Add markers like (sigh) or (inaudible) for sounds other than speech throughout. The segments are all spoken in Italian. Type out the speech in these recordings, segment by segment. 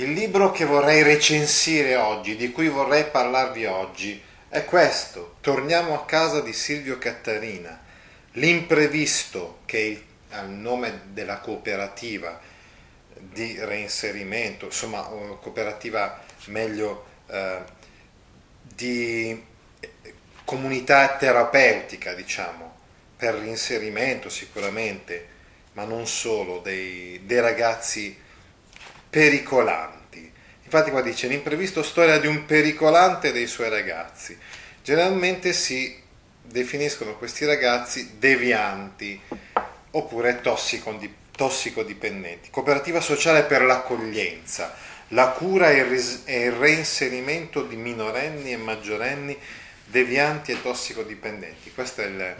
Il libro che vorrei recensire oggi, di cui vorrei parlarvi oggi, è questo. Torniamo a casa di Silvio Cattarina. L'imprevisto, che è il nome della cooperativa di reinserimento, insomma, cooperativa meglio eh, di comunità terapeutica, diciamo, per l'inserimento sicuramente, ma non solo, dei, dei ragazzi pericolanti. Infatti qua dice l'imprevisto storia di un pericolante e dei suoi ragazzi. Generalmente si definiscono questi ragazzi devianti oppure tossicodipendenti. Cooperativa sociale per l'accoglienza, la cura e il reinserimento di minorenni e maggiorenni devianti e tossicodipendenti. Questo è, il,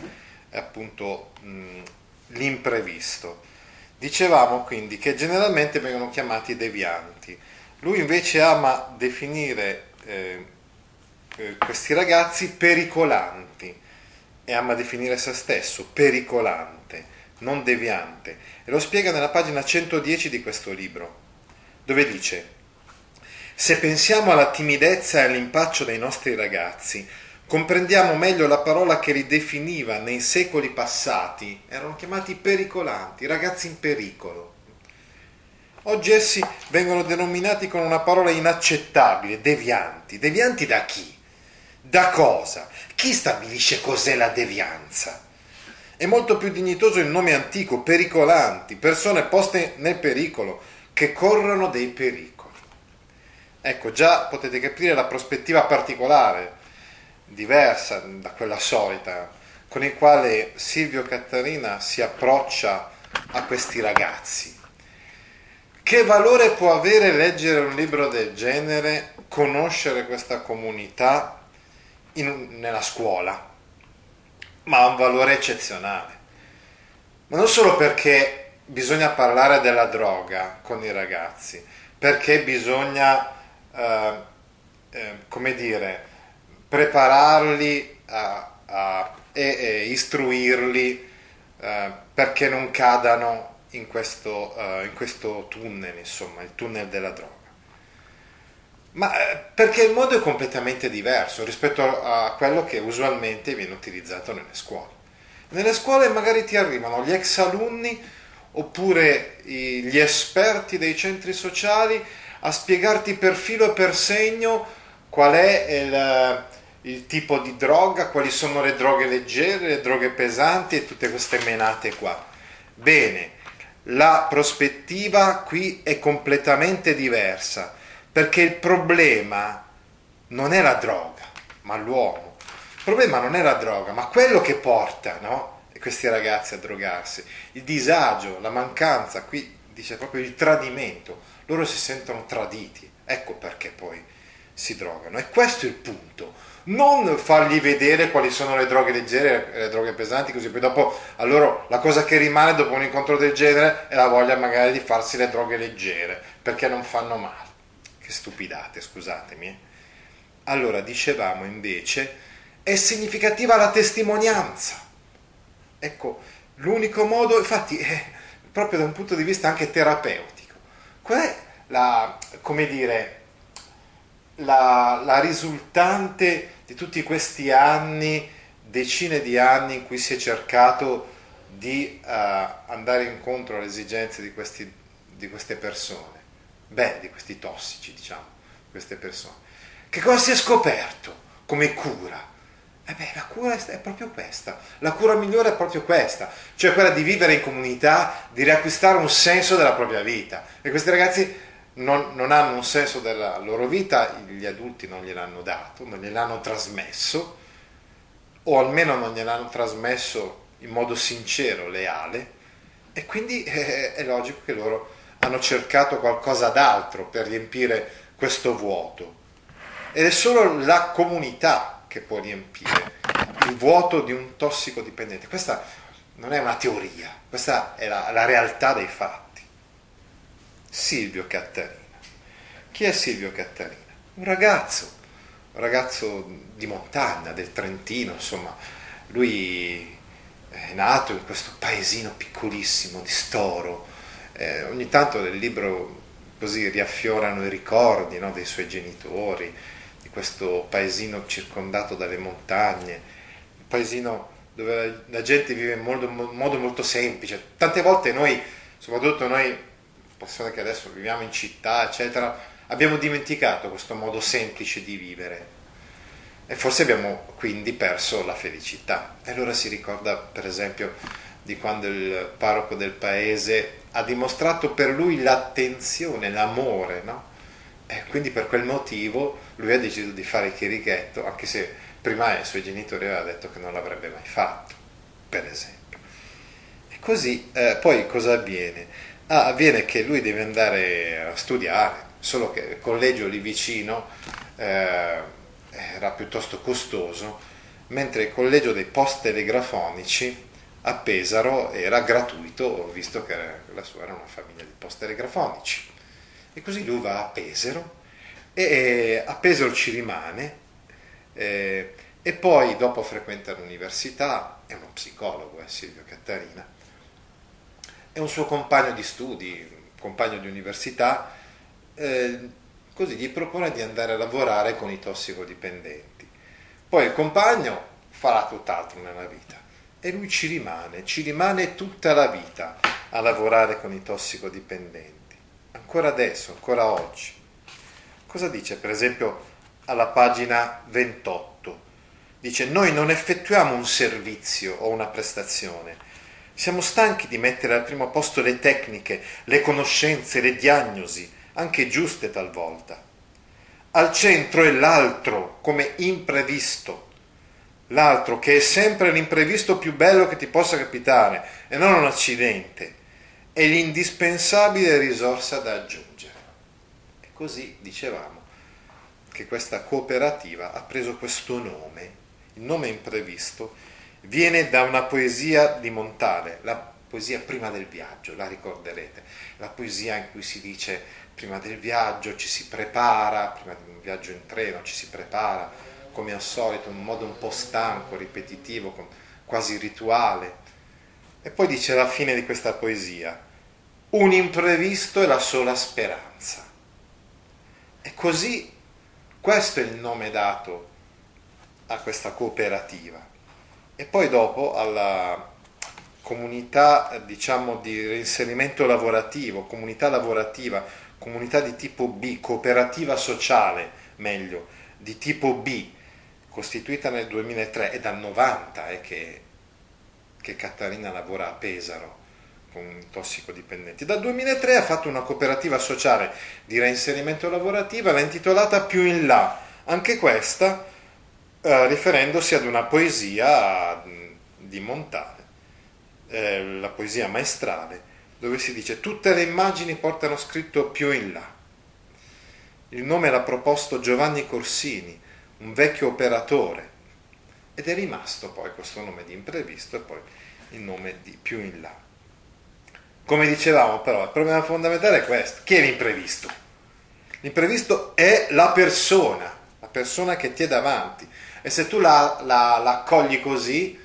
è appunto mh, l'imprevisto. Dicevamo quindi che generalmente vengono chiamati devianti. Lui invece ama definire eh, eh, questi ragazzi pericolanti e ama definire se stesso pericolante, non deviante. E lo spiega nella pagina 110 di questo libro, dove dice, se pensiamo alla timidezza e all'impaccio dei nostri ragazzi, comprendiamo meglio la parola che li definiva nei secoli passati, erano chiamati pericolanti, ragazzi in pericolo. Oggi essi vengono denominati con una parola inaccettabile, devianti. Devianti da chi? Da cosa? Chi stabilisce cos'è la devianza? È molto più dignitoso il nome antico, pericolanti, persone poste nel pericolo, che corrono dei pericoli. Ecco, già potete capire la prospettiva particolare diversa da quella solita, con il quale Silvio Cattarina si approccia a questi ragazzi. Che valore può avere leggere un libro del genere, conoscere questa comunità in, nella scuola? Ma ha un valore eccezionale. Ma non solo perché bisogna parlare della droga con i ragazzi, perché bisogna, eh, eh, come dire, prepararli a, a, e, e, istruirli eh, perché non cadano in questo, uh, in questo, tunnel, insomma, il tunnel della droga. Ma eh, perché il modo è completamente diverso rispetto a quello che usualmente viene utilizzato nelle scuole. Nelle scuole magari ti arrivano gli ex alunni oppure gli esperti dei centri sociali a spiegarti per filo e per segno qual è il, il tipo di droga, quali sono le droghe leggere, le droghe pesanti e tutte queste menate qua. Bene, la prospettiva qui è completamente diversa, perché il problema non è la droga, ma l'uomo. Il problema non è la droga, ma quello che porta no? questi ragazzi a drogarsi. Il disagio, la mancanza, qui dice proprio il tradimento. Loro si sentono traditi, ecco perché poi si drogano. E questo è il punto non fargli vedere quali sono le droghe leggere e le droghe pesanti, così poi dopo a loro la cosa che rimane dopo un incontro del genere è la voglia magari di farsi le droghe leggere, perché non fanno male. Che stupidate, scusatemi. Allora, dicevamo invece, è significativa la testimonianza. Ecco, l'unico modo, infatti, è proprio da un punto di vista anche terapeutico. Qual è la, come dire, la, la risultante di tutti questi anni, decine di anni in cui si è cercato di uh, andare incontro alle esigenze di, questi, di queste persone, beh, di questi tossici, diciamo, queste persone. Che cosa si è scoperto come cura? Eh beh, la cura è proprio questa, la cura migliore è proprio questa, cioè quella di vivere in comunità, di riacquistare un senso della propria vita. E questi ragazzi non, non hanno un senso della loro vita, gli adulti non gliel'hanno dato, non gliel'hanno trasmesso, o almeno non gliel'hanno trasmesso in modo sincero, leale, e quindi (laughs) è, è logico che loro hanno cercato qualcosa d'altro per riempire questo vuoto. Ed è solo la comunità che può riempire il vuoto di un tossicodipendente. Questa non è una teoria, questa è la, la realtà dei fatti. Silvio Cattarina. Chi è Silvio Cattarina? Un ragazzo, un ragazzo di montagna, del Trentino, insomma, lui è nato in questo paesino piccolissimo di Storo. Eh, ogni tanto nel libro così riaffiorano i ricordi no, dei suoi genitori, questo paesino circondato dalle montagne, un paesino dove la gente vive in modo, modo molto semplice. Tante volte noi, soprattutto noi, persone che adesso viviamo in città, eccetera, abbiamo dimenticato questo modo semplice di vivere e forse abbiamo quindi perso la felicità. E allora si ricorda, per esempio, di quando il parroco del paese ha dimostrato per lui l'attenzione, l'amore, no? E quindi per quel motivo lui ha deciso di fare il chierichetto, anche se prima i suoi genitori avevano detto che non l'avrebbe mai fatto, per esempio. E così eh, poi cosa avviene? Ah, avviene che lui deve andare a studiare, solo che il collegio lì vicino eh, era piuttosto costoso, mentre il collegio dei post telegrafonici a Pesaro era gratuito, visto che la sua era una famiglia di post telegrafonici. E così lui va a Pesaro e a Pesaro ci rimane eh, e poi dopo frequenta l'università, è uno psicologo, eh, Silvio Cattarina, è un suo compagno di studi, compagno di università, eh, così gli propone di andare a lavorare con i tossicodipendenti. Poi il compagno farà tutt'altro nella vita e lui ci rimane, ci rimane tutta la vita a lavorare con i tossicodipendenti ancora adesso, ancora oggi. Cosa dice per esempio alla pagina 28? Dice noi non effettuiamo un servizio o una prestazione, siamo stanchi di mettere al primo posto le tecniche, le conoscenze, le diagnosi, anche giuste talvolta. Al centro è l'altro come imprevisto, l'altro che è sempre l'imprevisto più bello che ti possa capitare e non un accidente è l'indispensabile risorsa da aggiungere. E così dicevamo che questa cooperativa ha preso questo nome, il nome imprevisto, viene da una poesia di Montale, la poesia prima del viaggio, la ricorderete, la poesia in cui si dice prima del viaggio ci si prepara, prima di un viaggio in treno ci si prepara, come al solito, in un modo un po' stanco, ripetitivo, quasi rituale, e poi dice alla fine di questa poesia, un imprevisto è la sola speranza. E così questo è il nome dato a questa cooperativa. E poi dopo alla comunità, diciamo, di reinserimento lavorativo, comunità lavorativa, comunità di tipo B, cooperativa sociale, meglio, di tipo B, costituita nel 2003, è dal 90 eh, che che Catarina lavora a Pesaro con tossicodipendenti. Dal 2003 ha fatto una cooperativa sociale di reinserimento lavorativo, l'ha intitolata Più in là, anche questa eh, riferendosi ad una poesia di Montale, eh, la poesia maestrale, dove si dice tutte le immagini portano scritto più in là. Il nome l'ha proposto Giovanni Corsini, un vecchio operatore ed è rimasto poi questo nome di imprevisto e poi il nome di più in là. Come dicevamo però, il problema fondamentale è questo. Chi è l'imprevisto? L'imprevisto è la persona, la persona che ti è davanti. E se tu la, la, la accogli così,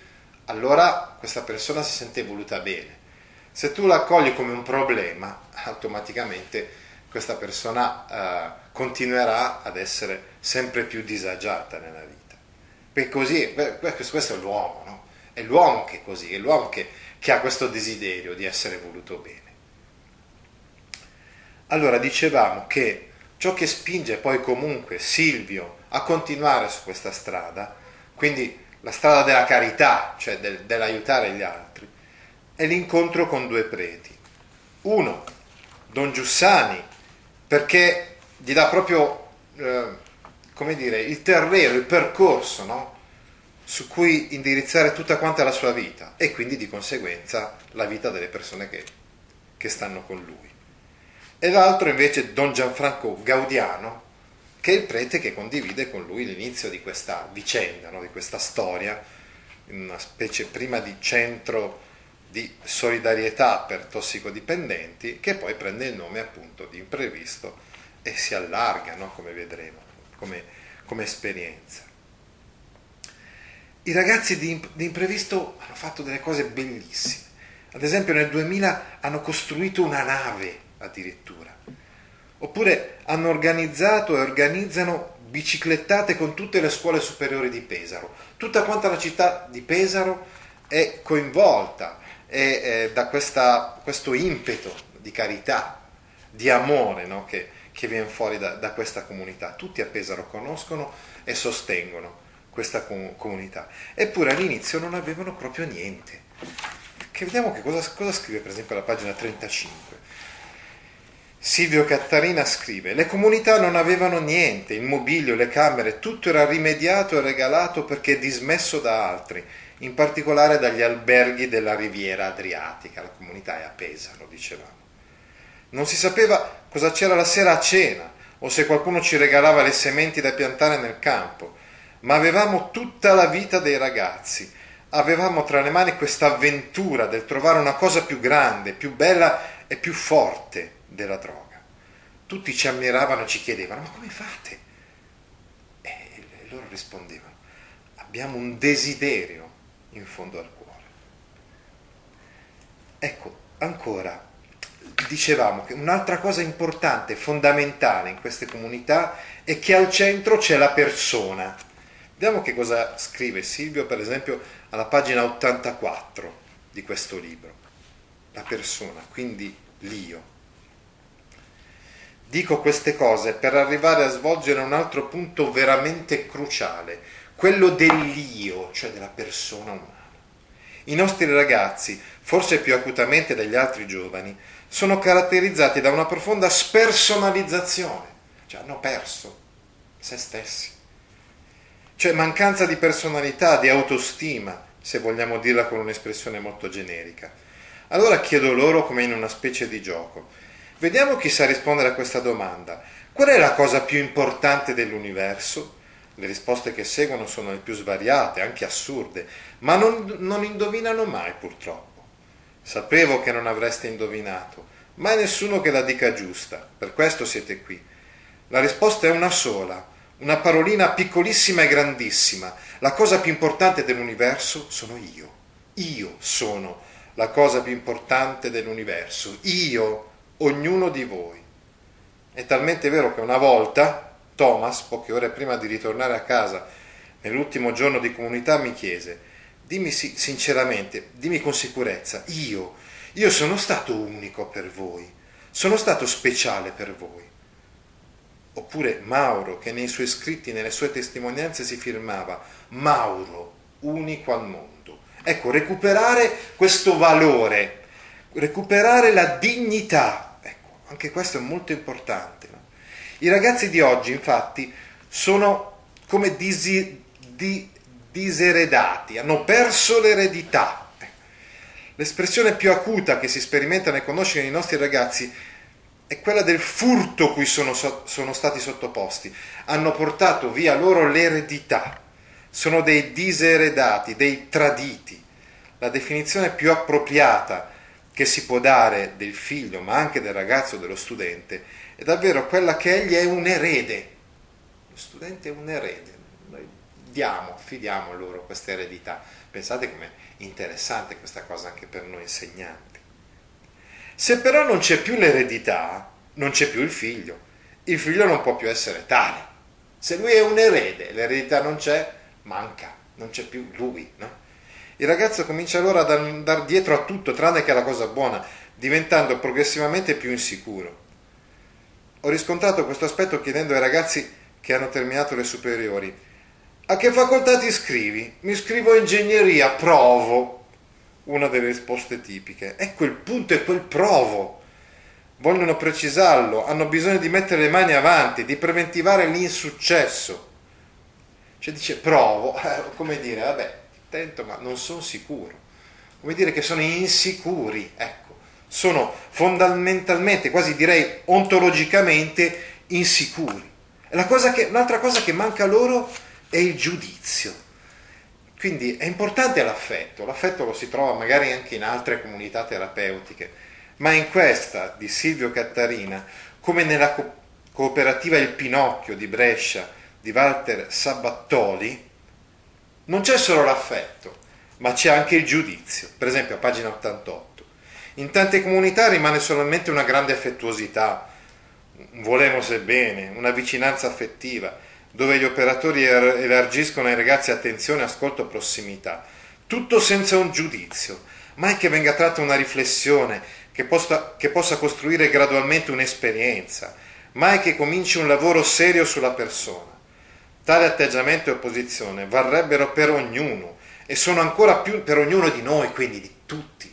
allora questa persona si sente voluta bene. Se tu la accogli come un problema, automaticamente questa persona uh, continuerà ad essere sempre più disagiata nella vita. Perché così, questo è l'uomo, no? È l'uomo che è così, è l'uomo che, che ha questo desiderio di essere voluto bene. Allora dicevamo che ciò che spinge poi comunque Silvio a continuare su questa strada, quindi la strada della carità, cioè del, dell'aiutare gli altri, è l'incontro con due preti. Uno, Don Giussani, perché gli dà proprio, eh, come dire, il terreno, il percorso, no? su cui indirizzare tutta quanta la sua vita e quindi di conseguenza la vita delle persone che, che stanno con lui. E l'altro invece Don Gianfranco Gaudiano, che è il prete che condivide con lui l'inizio di questa vicenda, no? di questa storia, una specie prima di centro di solidarietà per tossicodipendenti, che poi prende il nome appunto di imprevisto e si allarga, no? come vedremo, come, come, esperienza. I ragazzi di, di imprevisto hanno fatto delle cose bellissime. Ad esempio nel 2000 hanno costruito una nave addirittura Oppure hanno organizzato e organizzano biciclettate con tutte le scuole superiori di Pesaro. Tutta quanta la città di Pesaro è coinvolta è, è da questa, questo impeto di carità, di amore no? che, che, viene fuori da, da, questa comunità. Tutti a Pesaro conoscono e sostengono questa com- comunità. Eppure all'inizio non avevano proprio niente. Che vediamo che cosa, cosa scrive per esempio la pagina 35. Silvio Cattarina scrive: Le comunità non avevano niente, il mobilio, le camere, tutto era rimediato e regalato perché dismesso da altri, in particolare dagli alberghi della riviera adriatica. La comunità è a Pesaro, dicevamo. Non si sapeva cosa c'era la sera a cena o se qualcuno ci regalava le sementi da piantare nel campo, ma avevamo tutta la vita dei ragazzi. Avevamo tra le mani questa avventura del trovare una cosa più grande, più bella e più forte della droga. Tutti ci ammiravano e ci chiedevano, ma come fate? E loro rispondevano, abbiamo un desiderio in fondo al cuore. Ecco, ancora, dicevamo che un'altra cosa importante, fondamentale in queste comunità è che al centro c'è la persona. Vediamo che cosa scrive Silvio, per esempio, alla pagina 84 di questo libro. La persona, quindi l'io. Dico queste cose per arrivare a svolgere un altro punto veramente cruciale, quello dell'io, cioè della persona umana. I nostri ragazzi, forse più acutamente degli altri giovani, sono caratterizzati da una profonda spersonalizzazione, cioè hanno perso se stessi. Cioè mancanza di personalità, di autostima, se vogliamo dirla con un'espressione molto generica. Allora chiedo loro come in una specie di gioco, Vediamo chi sa rispondere a questa domanda. Qual è la cosa più importante dell'universo? Le risposte che seguono sono le più svariate, anche assurde, ma non, non indovinano mai purtroppo. Sapevo che non avreste indovinato, mai nessuno che la dica giusta, per questo siete qui. La risposta è una sola, una parolina piccolissima e grandissima. La cosa più importante dell'universo sono io. Io sono la cosa più importante dell'universo. Io ognuno di voi. È talmente vero che una volta Thomas, poche ore prima di ritornare a casa, nell'ultimo giorno di comunità, mi chiese, dimmi sinceramente, dimmi con sicurezza, io, io sono stato unico per voi, sono stato speciale per voi. Oppure Mauro, che nei suoi scritti, nelle sue testimonianze si firmava Mauro, unico al mondo. Ecco, recuperare questo valore, recuperare la dignità anche questo è molto importante. No? I ragazzi di oggi, infatti, sono come disi, di, diseredati, hanno perso l'eredità. L'espressione più acuta che si sperimenta nel conoscere i nostri ragazzi è quella del furto cui sono, sono stati sottoposti. Hanno portato via loro l'eredità. Sono dei diseredati, dei traditi. La definizione più appropriata che si può dare del figlio, ma anche del ragazzo, dello studente, è davvero quella che egli è un erede. Lo studente è un erede. Noi diamo, affidiamo loro questa eredità. Pensate com'è interessante questa cosa anche per noi insegnanti. Se però non c'è più l'eredità, non c'è più il figlio. Il figlio non può più essere tale. Se lui è un erede, l'eredità non c'è, manca, non c'è più lui. No? Il ragazzo comincia allora ad andare dietro a tutto tranne che alla cosa buona, diventando progressivamente più insicuro. Ho riscontrato questo aspetto chiedendo ai ragazzi che hanno terminato le superiori, a che facoltà ti iscrivi? Mi iscrivo a ingegneria, provo. Una delle risposte tipiche. Ecco il punto è quel provo. Vogliono precisarlo, hanno bisogno di mettere le mani avanti, di preventivare l'insuccesso. Cioè dice provo, (laughs) come dire, vabbè, tento ma non sono sicuro. Come dire che sono insicuri, ecco. Sono fondamentalmente, quasi direi ontologicamente, insicuri. Cosa che, l'altra cosa che manca loro è il giudizio. Quindi è importante l'affetto, l'affetto lo si trova magari anche in altre comunità terapeutiche, ma in questa di Silvio Cattarina, come nella co- cooperativa Il Pinocchio di Brescia di Walter Sabattoli, non c'è solo l'affetto, ma c'è anche il giudizio. Per esempio a pagina 88. In tante comunità rimane solamente una grande affettuosità, un volemos bene, una vicinanza affettiva, dove gli operatori er-, elargiscono ai ragazzi attenzione, ascolto, prossimità. Tutto senza un giudizio, mai che venga tratta una riflessione che possa, che possa costruire gradualmente un'esperienza, mai che cominci un lavoro serio sulla persona. Tale atteggiamento e opposizione varrebbero per ognuno e sono ancora più per ognuno di noi, quindi di tutti,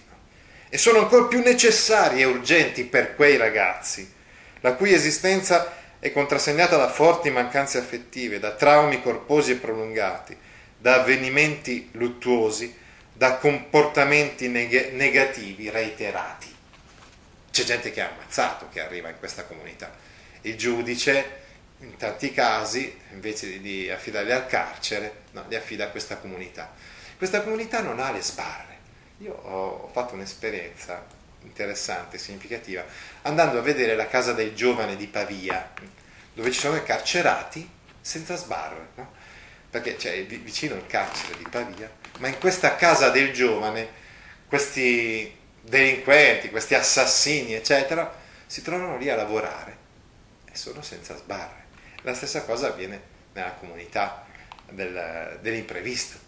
e sono ancora più necessari e urgenti per quei ragazzi, la cui esistenza è contrassegnata da forti mancanze affettive, da traumi corposi e prolungati, da avvenimenti luttuosi, da comportamenti neg- negativi reiterati. C'è gente che ha ammazzato che arriva in questa comunità. Il giudice, in tanti casi, invece di, affidarli al carcere, no, li affida a questa comunità. Questa comunità non ha le sbarre. Io ho fatto un'esperienza interessante, significativa, andando a vedere la casa del giovane di Pavia, dove ci sono i carcerati senza sbarre, no? perché c'è vicino il carcere di Pavia, ma in questa casa del giovane questi delinquenti, questi assassini, eccetera, si trovano lì a lavorare e sono senza sbarre. La stessa cosa avviene nella comunità del, dell'imprevisto.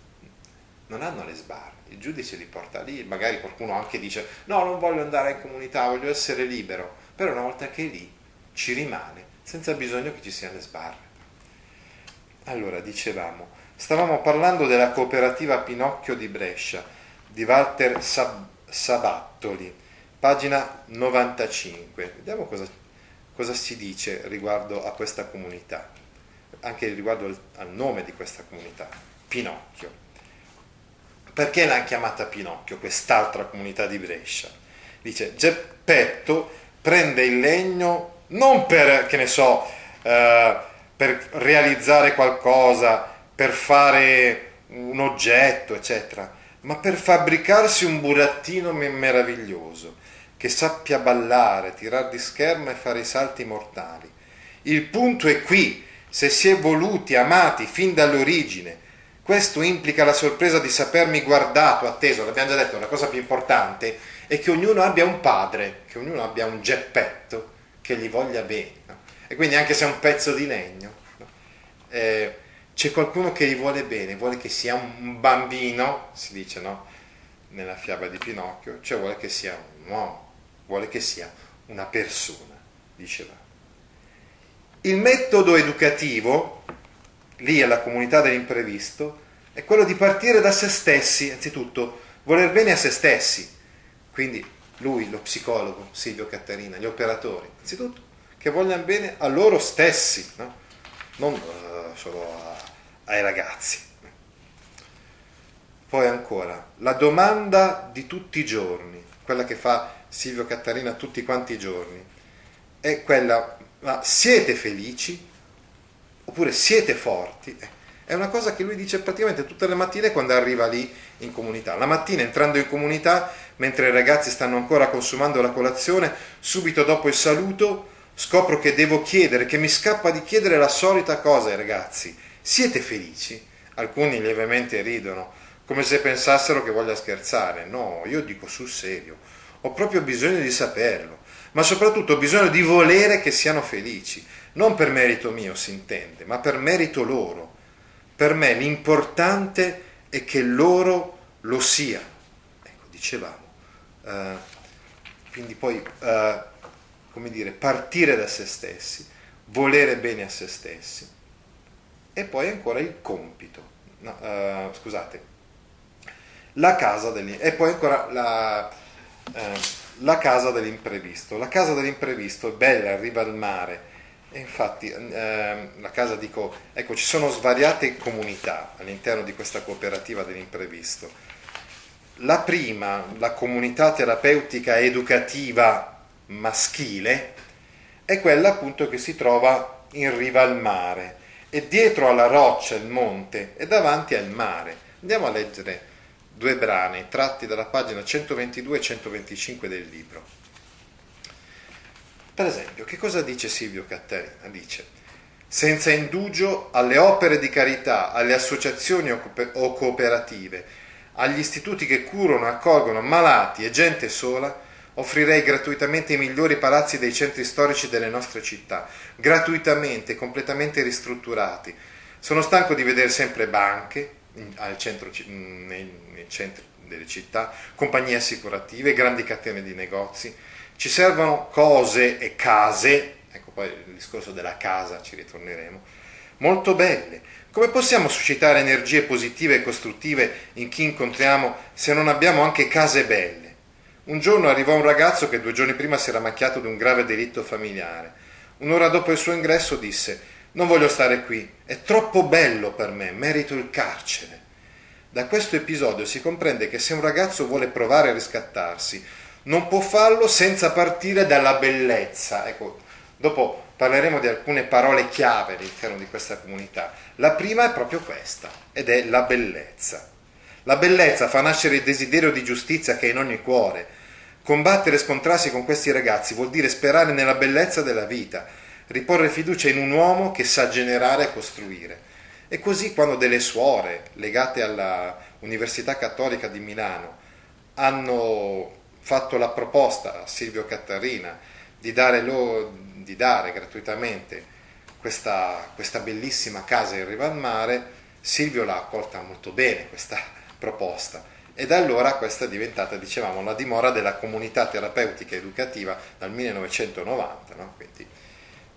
Non hanno le sbarre il giudice li porta lì, magari qualcuno anche dice no, non voglio andare in comunità, voglio essere libero, però una volta che è lì ci rimane senza bisogno che ci siano le sbarre. Allora, dicevamo, stavamo parlando della cooperativa Pinocchio di Brescia, di Walter Sab- Sabattoli, pagina 95. Vediamo cosa, cosa, si dice riguardo a questa comunità, anche riguardo al, al nome di questa comunità, Pinocchio. Perché l'hanno chiamata Pinocchio, quest'altra comunità di Brescia? Dice, Geppetto prende il legno non per, che ne so, eh, per realizzare qualcosa, per fare un oggetto, eccetera, ma per fabbricarsi un burattino meraviglioso, che sappia ballare, tirar di scherma e fare i salti mortali. Il punto è qui, se si è voluti, amati fin dall'origine, questo implica la sorpresa di sapermi guardato, atteso, l'abbiamo già detto, la cosa più importante è che ognuno abbia un padre, che ognuno abbia un geppetto che gli voglia bene. No? E quindi anche se è un pezzo di legno, no? eh, c'è qualcuno che gli vuole bene, vuole che sia un bambino, si dice no? nella fiaba di Pinocchio, cioè vuole che sia un uomo, vuole che sia una persona, diceva. Il metodo educativo lì alla comunità dell'imprevisto è quello di partire da se stessi, anzitutto voler bene a se stessi. Quindi lui, lo psicologo, Silvio Cattarina, gli operatori, anzitutto che vogliano bene a loro stessi, no? non uh, solo a, ai ragazzi. Poi ancora, la domanda di tutti i giorni, quella che fa Silvio Cattarina tutti quanti i giorni, è quella, ma siete felici? oppure siete forti, eh, è una cosa che lui dice praticamente tutte le mattine quando arriva lì in comunità. La mattina entrando in comunità, mentre i ragazzi stanno ancora consumando la colazione, subito dopo il saluto scopro che devo chiedere, che mi scappa di chiedere la solita cosa ai ragazzi. Siete felici? Alcuni lievemente ridono, come se pensassero che voglia scherzare. No, io dico sul serio, ho proprio bisogno di saperlo, ma soprattutto ho bisogno di volere che siano felici non per merito mio si intende, ma per merito loro, Per me l'importante è che loro lo siano. Ecco, dicevamo. Uh, quindi poi, uh, come dire, partire da se stessi, volere bene a se stessi. E poi ancora il compito. No, uh, scusate, la casa degli... e poi ancora la, la casa dell'imprevisto. La casa dell'imprevisto è bella, arriva al mare e infatti eh, la casa dico, ecco, ci sono svariate comunità all'interno di questa cooperativa dell'imprevisto. La prima, la comunità terapeutica educativa maschile, è quella appunto che si trova in riva al mare e dietro alla roccia, il monte, e davanti al mare. Andiamo a leggere due brani tratti dalla pagina 122 e 125 del libro. Per esempio, che cosa dice Silvio Cattarina? Dice, senza indugio alle opere di carità, alle associazioni o cooperative, agli istituti che curano e accolgono malati e gente sola, offrirei gratuitamente i migliori palazzi dei centri storici delle nostre città, gratuitamente, completamente ristrutturati. Sono stanco di vedere sempre banche al centro, nei, nei centri delle città, compagnie assicurative, grandi catene di negozi, ci servono cose e case, ecco poi il discorso della casa ci ritorneremo, molto belle. Come possiamo suscitare energie positive e costruttive in chi incontriamo se non abbiamo anche case belle? Un giorno arrivò un ragazzo che due giorni prima si era macchiato di un grave delitto familiare. Un'ora dopo il suo ingresso disse non voglio stare qui, è troppo bello per me, merito il carcere. Da questo episodio si comprende che se un ragazzo vuole provare a riscattarsi, non può farlo senza partire dalla bellezza. Ecco, dopo parleremo di alcune parole chiave all'interno di questa comunità. La prima è proprio questa, ed è la bellezza. La bellezza fa nascere il desiderio di giustizia che è in ogni cuore. Combattere e scontrarsi con questi ragazzi vuol dire sperare nella bellezza della vita, riporre fiducia in un uomo che sa generare e costruire. E così quando delle suore legate alla Università Cattolica di Milano hanno fatto la proposta a Silvio Cattarina di dare, lo, di dare gratuitamente questa, questa, bellissima casa in riva al mare, Silvio l'ha accolta molto bene questa (laughs) proposta e da allora questa è diventata, dicevamo, la dimora della comunità terapeutica educativa dal 1990, no? Quindi,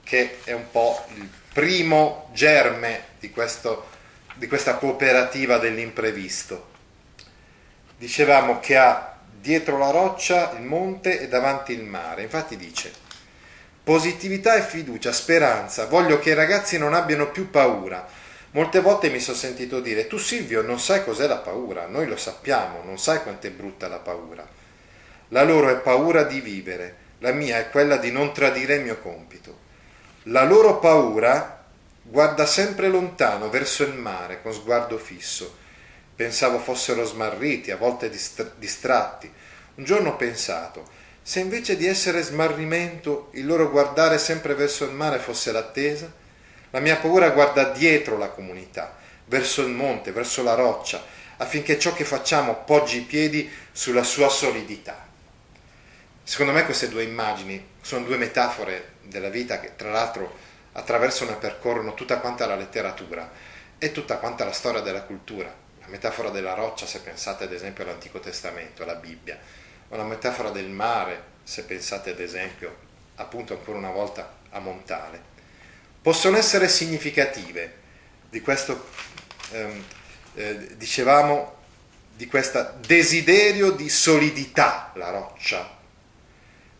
che è un po' il primo germe di, questo, di questa cooperativa dell'imprevisto. Dicevamo che ha dietro la roccia il monte e davanti il mare. Infatti dice, positività e fiducia, speranza, voglio che i ragazzi non abbiano più paura. Molte volte mi sono sentito dire, tu Silvio non sai cos'è la paura, noi lo sappiamo, non sai quanto è brutta la paura. La loro è paura di vivere, la mia è quella di non tradire il mio compito. La loro paura guarda sempre lontano verso il mare con sguardo fisso Pensavo fossero smarriti, a volte distratti. Un giorno ho pensato, se invece di essere smarrimento il loro guardare sempre verso il mare fosse l'attesa, la mia paura guarda dietro la comunità, verso il monte, verso la roccia, affinché ciò che facciamo poggi i piedi sulla sua solidità. Secondo me queste due immagini sono due metafore della vita che tra l'altro attraversano e percorrono tutta quanta la letteratura e tutta quanta la storia della cultura. La metafora della roccia se pensate ad esempio all'Antico Testamento, alla Bibbia, o la metafora del mare se pensate ad esempio appunto ancora una volta a Montale, possono essere significative di questo, ehm, eh, dicevamo, di questo desiderio di solidità, la roccia,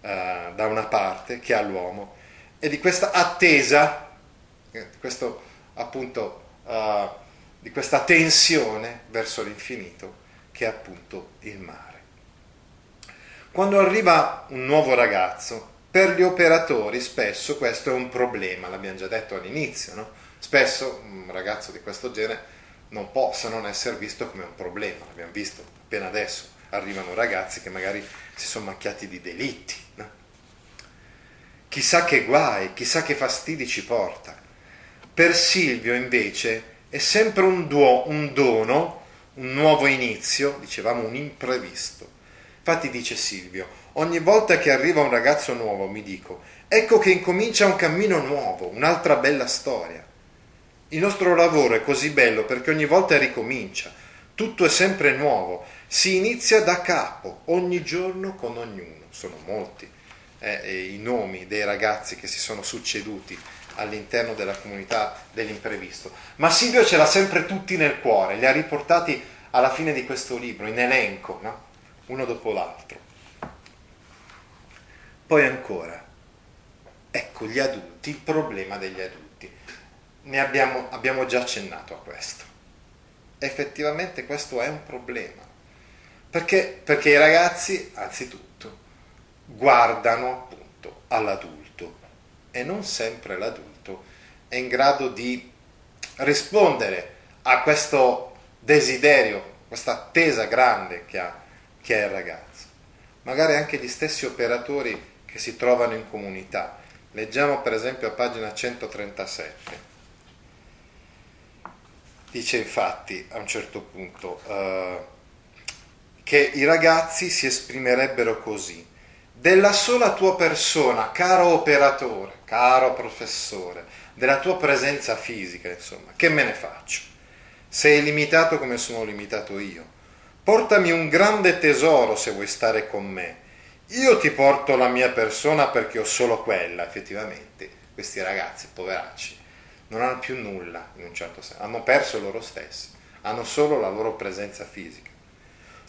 eh, da una parte, che ha l'uomo, e di questa attesa, eh, questo appunto... Uh, di questa tensione verso l'infinito che è appunto il mare. Quando arriva un nuovo ragazzo, per gli operatori spesso questo è un problema, l'abbiamo già detto all'inizio, no? spesso un ragazzo di questo genere non se non essere visto come un problema, l'abbiamo visto appena adesso, arrivano ragazzi che magari si sono macchiati di delitti, no? Chissà che guai, chissà che fastidi ci porta. Per Silvio invece è sempre un, duo, un dono, un nuovo inizio, dicevamo un imprevisto. Infatti dice Silvio, ogni volta che arriva un ragazzo nuovo mi dico, ecco che incomincia un cammino nuovo, un'altra bella storia. Il nostro lavoro è così bello perché ogni volta ricomincia, tutto è sempre nuovo, si inizia da capo, ogni giorno con ognuno. Sono molti eh, i nomi dei ragazzi che si sono succeduti all'interno della comunità dell'imprevisto. Ma Silvio ce l'ha sempre tutti nel cuore, li ha riportati alla fine di questo libro, in elenco, no? uno dopo l'altro. Poi ancora, ecco gli adulti, il problema degli adulti ne abbiamo, abbiamo già accennato a questo. Effettivamente questo è un problema. Perché? Perché i ragazzi, anzitutto, guardano appunto all'adulto e non sempre l'adulto è in grado di rispondere a questo desiderio, questa attesa grande che ha, che ha il ragazzo. Magari anche gli stessi operatori che si trovano in comunità. Leggiamo per esempio a pagina 137. Dice infatti a un certo punto uh, che i ragazzi si esprimerebbero così. Della sola tua persona, caro operatore, caro professore, della tua presenza fisica, insomma, che me ne faccio? Sei limitato come sono limitato io. Portami un grande tesoro se vuoi stare con me. Io ti porto la mia persona perché ho solo quella, effettivamente. Questi ragazzi, poveracci, non hanno più nulla in un certo senso, hanno perso loro stessi, hanno solo la loro presenza fisica.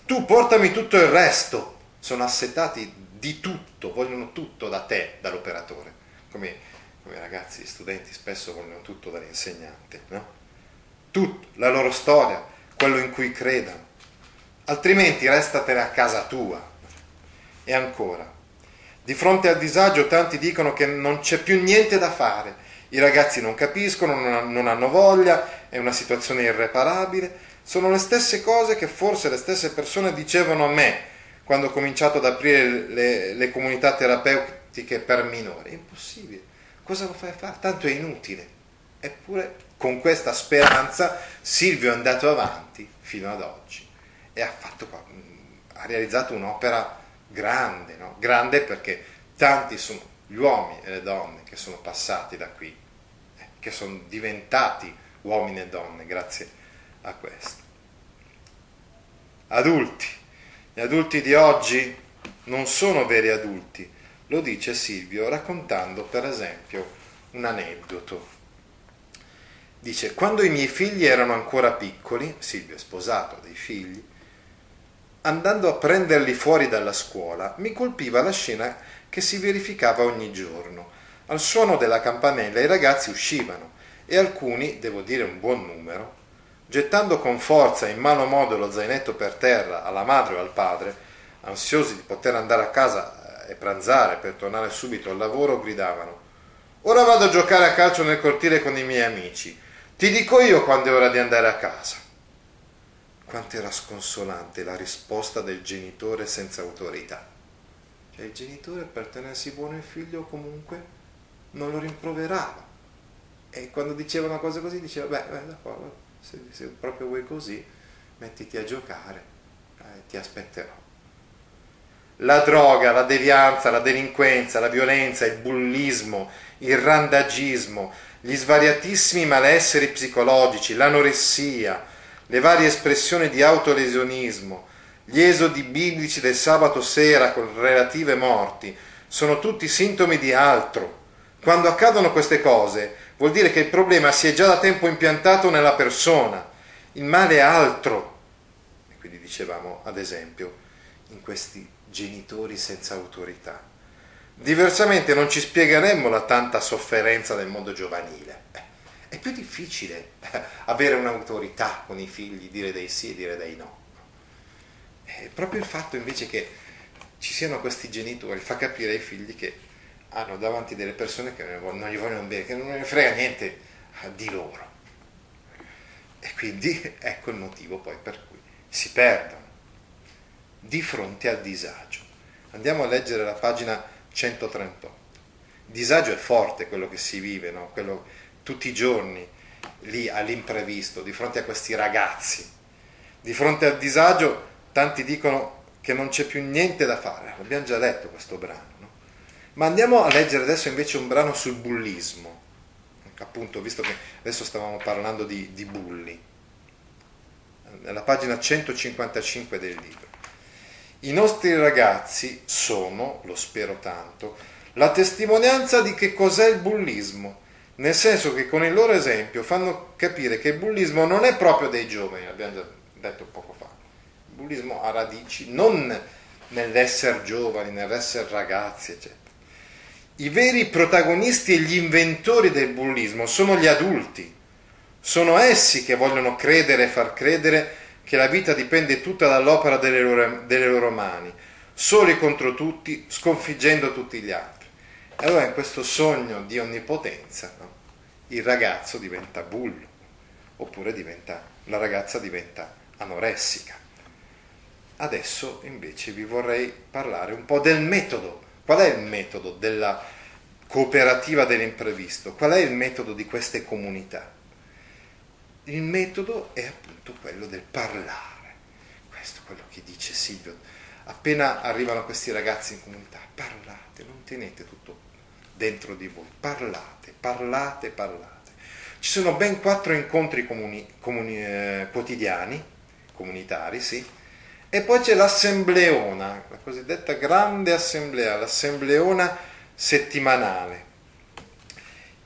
Tu portami tutto il resto, sono assetati di tutto, vogliono tutto da te, dall'operatore, come, come ragazzi, studenti spesso vogliono tutto dall'insegnante, no? Tutto, la loro storia, quello in cui credano, altrimenti restatene a casa tua. E ancora, di fronte al disagio tanti dicono che non c'è più niente da fare, i ragazzi non capiscono, non hanno voglia, è una situazione irreparabile. Sono le stesse cose che forse le stesse persone dicevano a me quando ho cominciato ad aprire le, le comunità terapeutiche per minori. È impossibile. Cosa lo fai fare? Tanto è inutile. Eppure con questa speranza Silvio è andato avanti fino ad oggi e ha, fatto, ha realizzato un'opera grande, no? grande perché tanti sono gli uomini e le donne che sono passati da qui, eh, che sono diventati uomini e donne grazie a questo. Adulti, gli adulti di oggi non sono veri adulti, lo dice Silvio raccontando per esempio un aneddoto. Dice, quando i miei figli erano ancora piccoli, Silvio è sposato dei figli, andando a prenderli fuori dalla scuola, mi colpiva la scena che si verificava ogni giorno. Al suono della campanella i ragazzi uscivano e alcuni, devo dire un buon numero, gettando con forza in malo modo lo zainetto per terra alla madre o al padre, ansiosi di poter andare a casa eh, e pranzare per tornare subito al lavoro, gridavano Ora vado a giocare a calcio nel cortile con i miei amici. Ti dico io quando è ora di andare a casa. Quanto era sconsolante la risposta del genitore senza autorità. Cioè il genitore per tenersi buono il figlio comunque non lo rimproverava. E quando diceva una cosa così diceva, beh, beh d'accordo, se, se, proprio vuoi così, mettiti a giocare, eh, ti aspetterò. La droga, la devianza, la delinquenza, la violenza, il bullismo, il randagismo, gli svariatissimi malesseri psicologici, l'anoressia, le varie espressioni di autolesionismo, gli esodi biblici del sabato sera con relative morti sono tutti sintomi di altro. Quando accadono queste cose vuol dire che il problema si è già da tempo impiantato nella persona. Il male è altro. E quindi dicevamo, ad esempio, in questi genitori senza autorità. Diversamente non ci spiegheremmo la tanta sofferenza del mondo giovanile. Eh, è più difficile avere un'autorità con i figli, dire dei sì e dire dei no. E proprio il fatto invece che ci siano questi genitori fa capire ai figli che hanno davanti delle persone che non gli vogliono bene, che non ne frega niente di loro. E quindi (laughs) ecco il motivo poi per cui si perdono di fronte al disagio. Andiamo a leggere la pagina 138. Il disagio è forte quello che si vive, no? quello, tutti i giorni lì all'imprevisto, di fronte a questi ragazzi. Di fronte al disagio tanti dicono che non c'è più niente da fare, l'abbiamo già letto questo brano, no? Ma andiamo a leggere adesso invece un brano sul bullismo, appunto, visto che adesso stavamo parlando di, di bulli, nella pagina 155 del libro. I nostri ragazzi sono, lo spero tanto, la testimonianza di che cos'è il bullismo, nel senso che con il loro esempio fanno capire che il bullismo non è proprio dei giovani, l'abbiamo già detto poco fa. Il bullismo ha radici non nell'essere giovani, nell'essere ragazzi, eccetera. I veri protagonisti e gli inventori del bullismo sono gli adulti, sono essi che vogliono credere e far credere che la vita dipende tutta dall'opera delle loro, delle loro mani, soli contro tutti, sconfiggendo tutti gli altri. E allora in questo sogno di onnipotenza no? il ragazzo diventa bullo, oppure diventa, la ragazza diventa anoressica. Adesso invece vi vorrei parlare un po' del metodo. Qual è il metodo della cooperativa dell'imprevisto? Qual è il metodo di queste comunità? Il metodo è appunto quello del parlare. Questo è quello che dice Silvio. Appena arrivano questi ragazzi in comunità, parlate, non tenete tutto dentro di voi, parlate, parlate, parlate. Ci sono ben quattro incontri comuni, comuni, eh, quotidiani, comunitari, sì, e poi c'è l'assembleona, la cosiddetta grande assemblea, l'assembleona settimanale,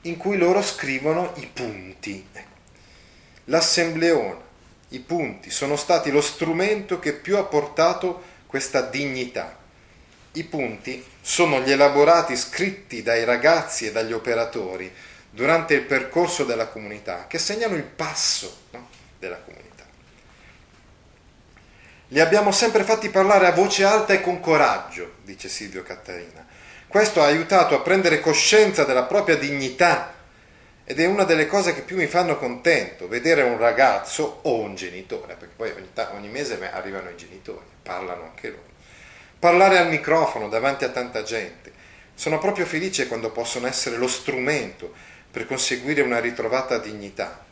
in cui loro scrivono i punti. L'assembleona, i punti, sono stati lo strumento che più ha portato questa dignità. I punti sono gli elaborati scritti dai ragazzi e dagli operatori durante il percorso della comunità, che segnano il passo no, della comunità. Li abbiamo sempre fatti parlare a voce alta e con coraggio, dice Silvio Cattarina. Questo ha aiutato a prendere coscienza della propria dignità ed è una delle cose che più mi fanno contento, vedere un ragazzo o un genitore, perché poi ogni, ogni mese arrivano i genitori, parlano anche loro. Parlare al microfono davanti a tanta gente. Sono proprio felice quando possono essere lo strumento per conseguire una ritrovata dignità.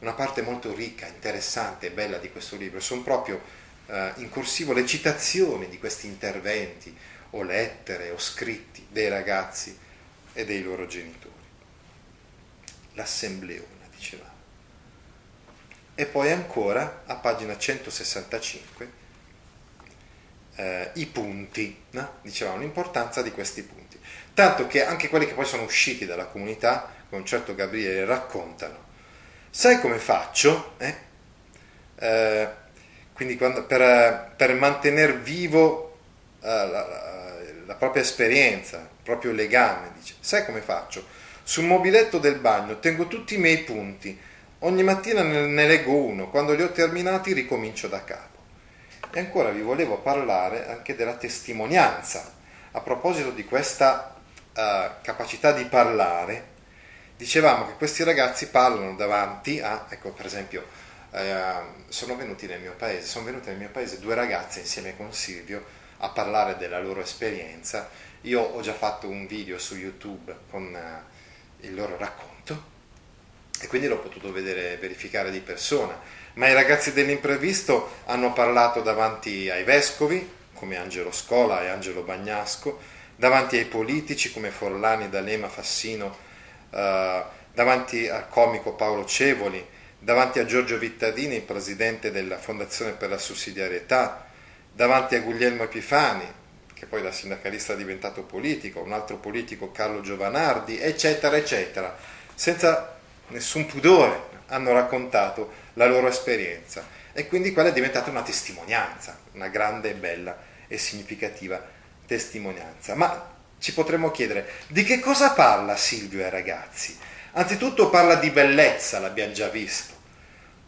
Una parte molto ricca, interessante e bella di questo libro sono proprio eh, in corsivo le citazioni di questi interventi o lettere o scritti dei ragazzi e dei loro genitori l'assembleona, dicevamo. E poi ancora a pagina 165 eh, i punti, no? dicevamo l'importanza di questi punti. Tanto che anche quelli che poi sono usciti dalla comunità, con un certo Gabriele, raccontano. Sai come faccio? Eh? Eh, quindi quando, per, per mantenere vivo eh, la, la, la propria esperienza, il proprio legame, dice, sai come faccio? Sul mobiletto del bagno tengo tutti i miei punti. Ogni mattina ne leggo uno, quando li ho terminati ricomincio da capo. E ancora vi volevo parlare anche della testimonianza. A proposito di questa uh, capacità di parlare, dicevamo che questi ragazzi parlano davanti a, ecco per esempio, uh, sono venuti nel mio paese, sono venute nel mio paese due ragazze insieme con Silvio a parlare della loro esperienza. Io ho già fatto un video su YouTube con... Uh, il loro racconto e quindi l'ho potuto vedere, verificare di persona. Ma i ragazzi dell'imprevisto hanno parlato davanti ai vescovi, come Angelo Scola e Angelo Bagnasco, davanti ai politici come Forlani, D'Alema, Fassino, eh, davanti al comico Paolo Cevoli, davanti a Giorgio Vittadini, presidente della Fondazione per la Sussidiarietà, davanti a Guglielmo Epifani, che poi da sindacalista è diventato politico, un altro politico Carlo Giovanardi, eccetera, eccetera, senza nessun pudore hanno raccontato la loro esperienza e quindi quella è diventata una testimonianza, una grande, bella e significativa testimonianza. Ma ci potremmo chiedere di che cosa parla Silvio ai ragazzi? Anzitutto parla di bellezza, l'abbiamo già visto,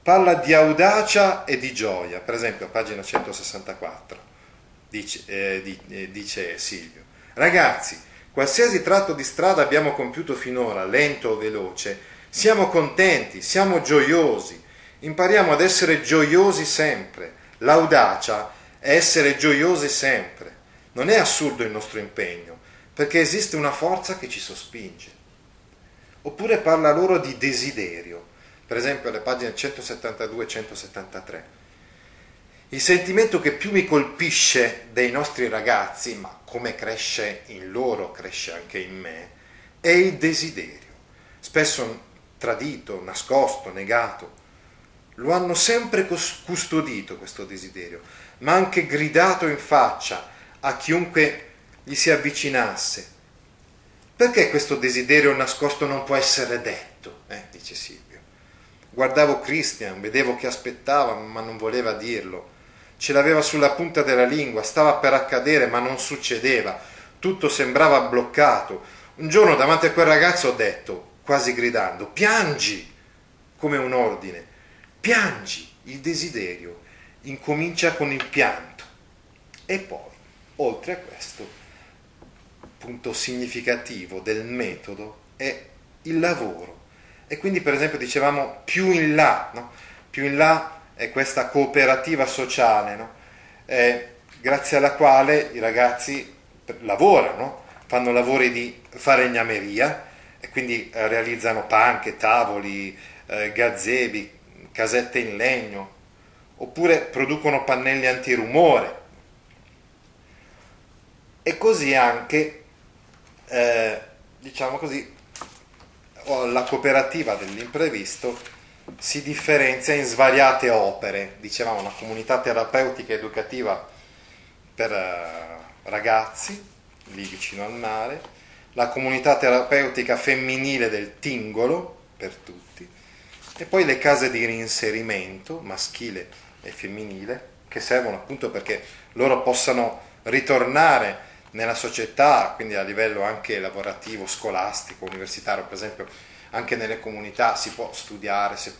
parla di audacia e di gioia, per esempio a pagina 164 dice, eh, eh, dice Silvio. Ragazzi, qualsiasi tratto di strada abbiamo compiuto finora, lento o veloce, siamo contenti, siamo gioiosi, impariamo ad essere gioiosi sempre. L'audacia è essere gioiosi sempre. Non è assurdo il nostro impegno, perché esiste una forza che ci sospinge. Oppure parla loro di desiderio, per esempio alle pagine 172 e 173 il sentimento che più mi colpisce dei nostri ragazzi, ma come cresce in loro, cresce anche in me, è il desiderio. Spesso tradito, nascosto, negato. Lo hanno sempre custodito questo desiderio, ma anche gridato in faccia a chiunque gli si avvicinasse. Perché questo desiderio nascosto non può essere detto? Eh, dice Silvio. Guardavo Christian, vedevo che aspettava, ma non voleva dirlo. Ce l'aveva sulla punta della lingua, stava per accadere, ma non succedeva. Tutto sembrava bloccato. Un giorno davanti a quel ragazzo ho detto, quasi gridando, piangi, come un ordine, piangi, il desiderio incomincia con il pianto. E poi, oltre a questo, punto significativo del metodo è il lavoro. E quindi, per esempio, dicevamo più in là, no? più in là è questa cooperativa sociale, no? eh, grazie alla quale i ragazzi lavorano, fanno lavori di falegnameria e quindi eh, realizzano panche, tavoli, eh, gazebi, casette in legno, oppure producono pannelli antirumore. E così anche, eh, diciamo così, la cooperativa dell'imprevisto si differenzia in svariate opere, dicevamo una comunità terapeutica educativa per uh, ragazzi, lì vicino al mare, la comunità terapeutica femminile del Tingolo, per tutti, e poi le case di reinserimento maschile e femminile, che servono appunto perché loro possano ritornare nella società, quindi a livello anche lavorativo, scolastico, universitario, per esempio, anche nelle comunità si può studiare, si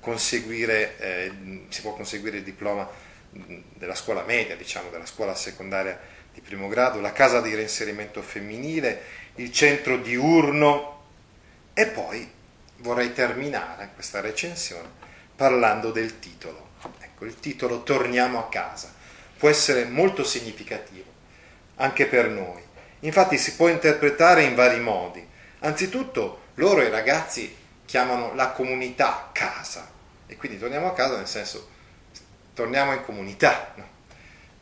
conseguire, eh, si può conseguire il diploma della scuola media, diciamo, della scuola secondaria di primo grado, la casa di reinserimento femminile, il centro diurno e poi vorrei terminare questa recensione parlando del titolo. Ecco, il titolo Torniamo a casa può essere molto significativo anche per noi. Infatti si può interpretare in vari modi. Anzitutto loro i ragazzi chiamano la comunità casa e quindi torniamo a casa nel senso torniamo in comunità, no?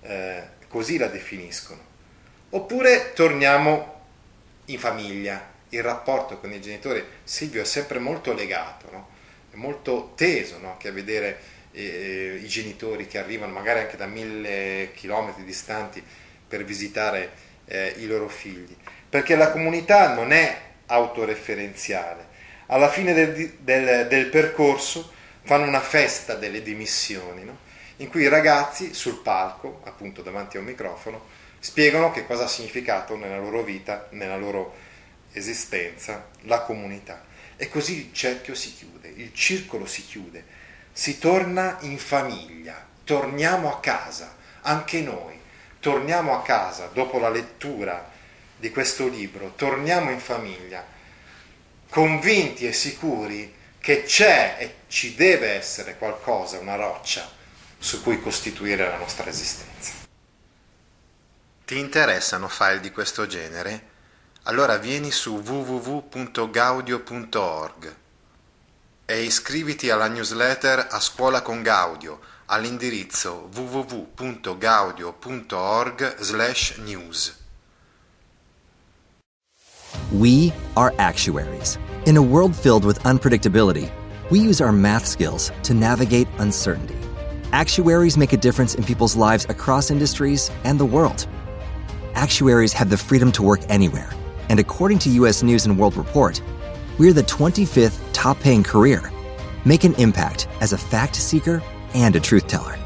eh, così la definiscono. Oppure torniamo in famiglia, il rapporto con i genitori, Silvio è sempre molto legato, no? è molto teso no? che a vedere eh, i genitori che arrivano magari anche da mille chilometri distanti per visitare eh, i loro figli, perché la comunità non è autoreferenziale. Alla fine del, del, del percorso fanno una festa delle dimissioni, no? in cui i ragazzi sul palco, appunto davanti a un microfono, spiegano che cosa ha significato nella loro vita, nella loro esistenza, la comunità. E così il cerchio si chiude, il circolo si chiude, si torna in famiglia, torniamo a casa, anche noi torniamo a casa dopo la lettura di questo libro, torniamo in famiglia, convinti e sicuri che c'è e ci deve essere qualcosa, una roccia su cui costituire la nostra esistenza. Ti interessano file di questo genere? Allora vieni su www.gaudio.org e iscriviti alla newsletter A Scuola con Gaudio all'indirizzo www.gaudio.org/news. We are actuaries. In a world filled with unpredictability, we use our math skills to navigate uncertainty. Actuaries make a difference in people's lives across industries and the world. Actuaries have the freedom to work anywhere, and according to US News and World Report, we're the 25th top paying career. Make an impact as a fact seeker and a truth teller.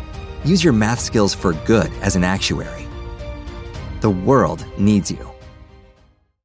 Use your math skills for good as an actuary. The world needs you.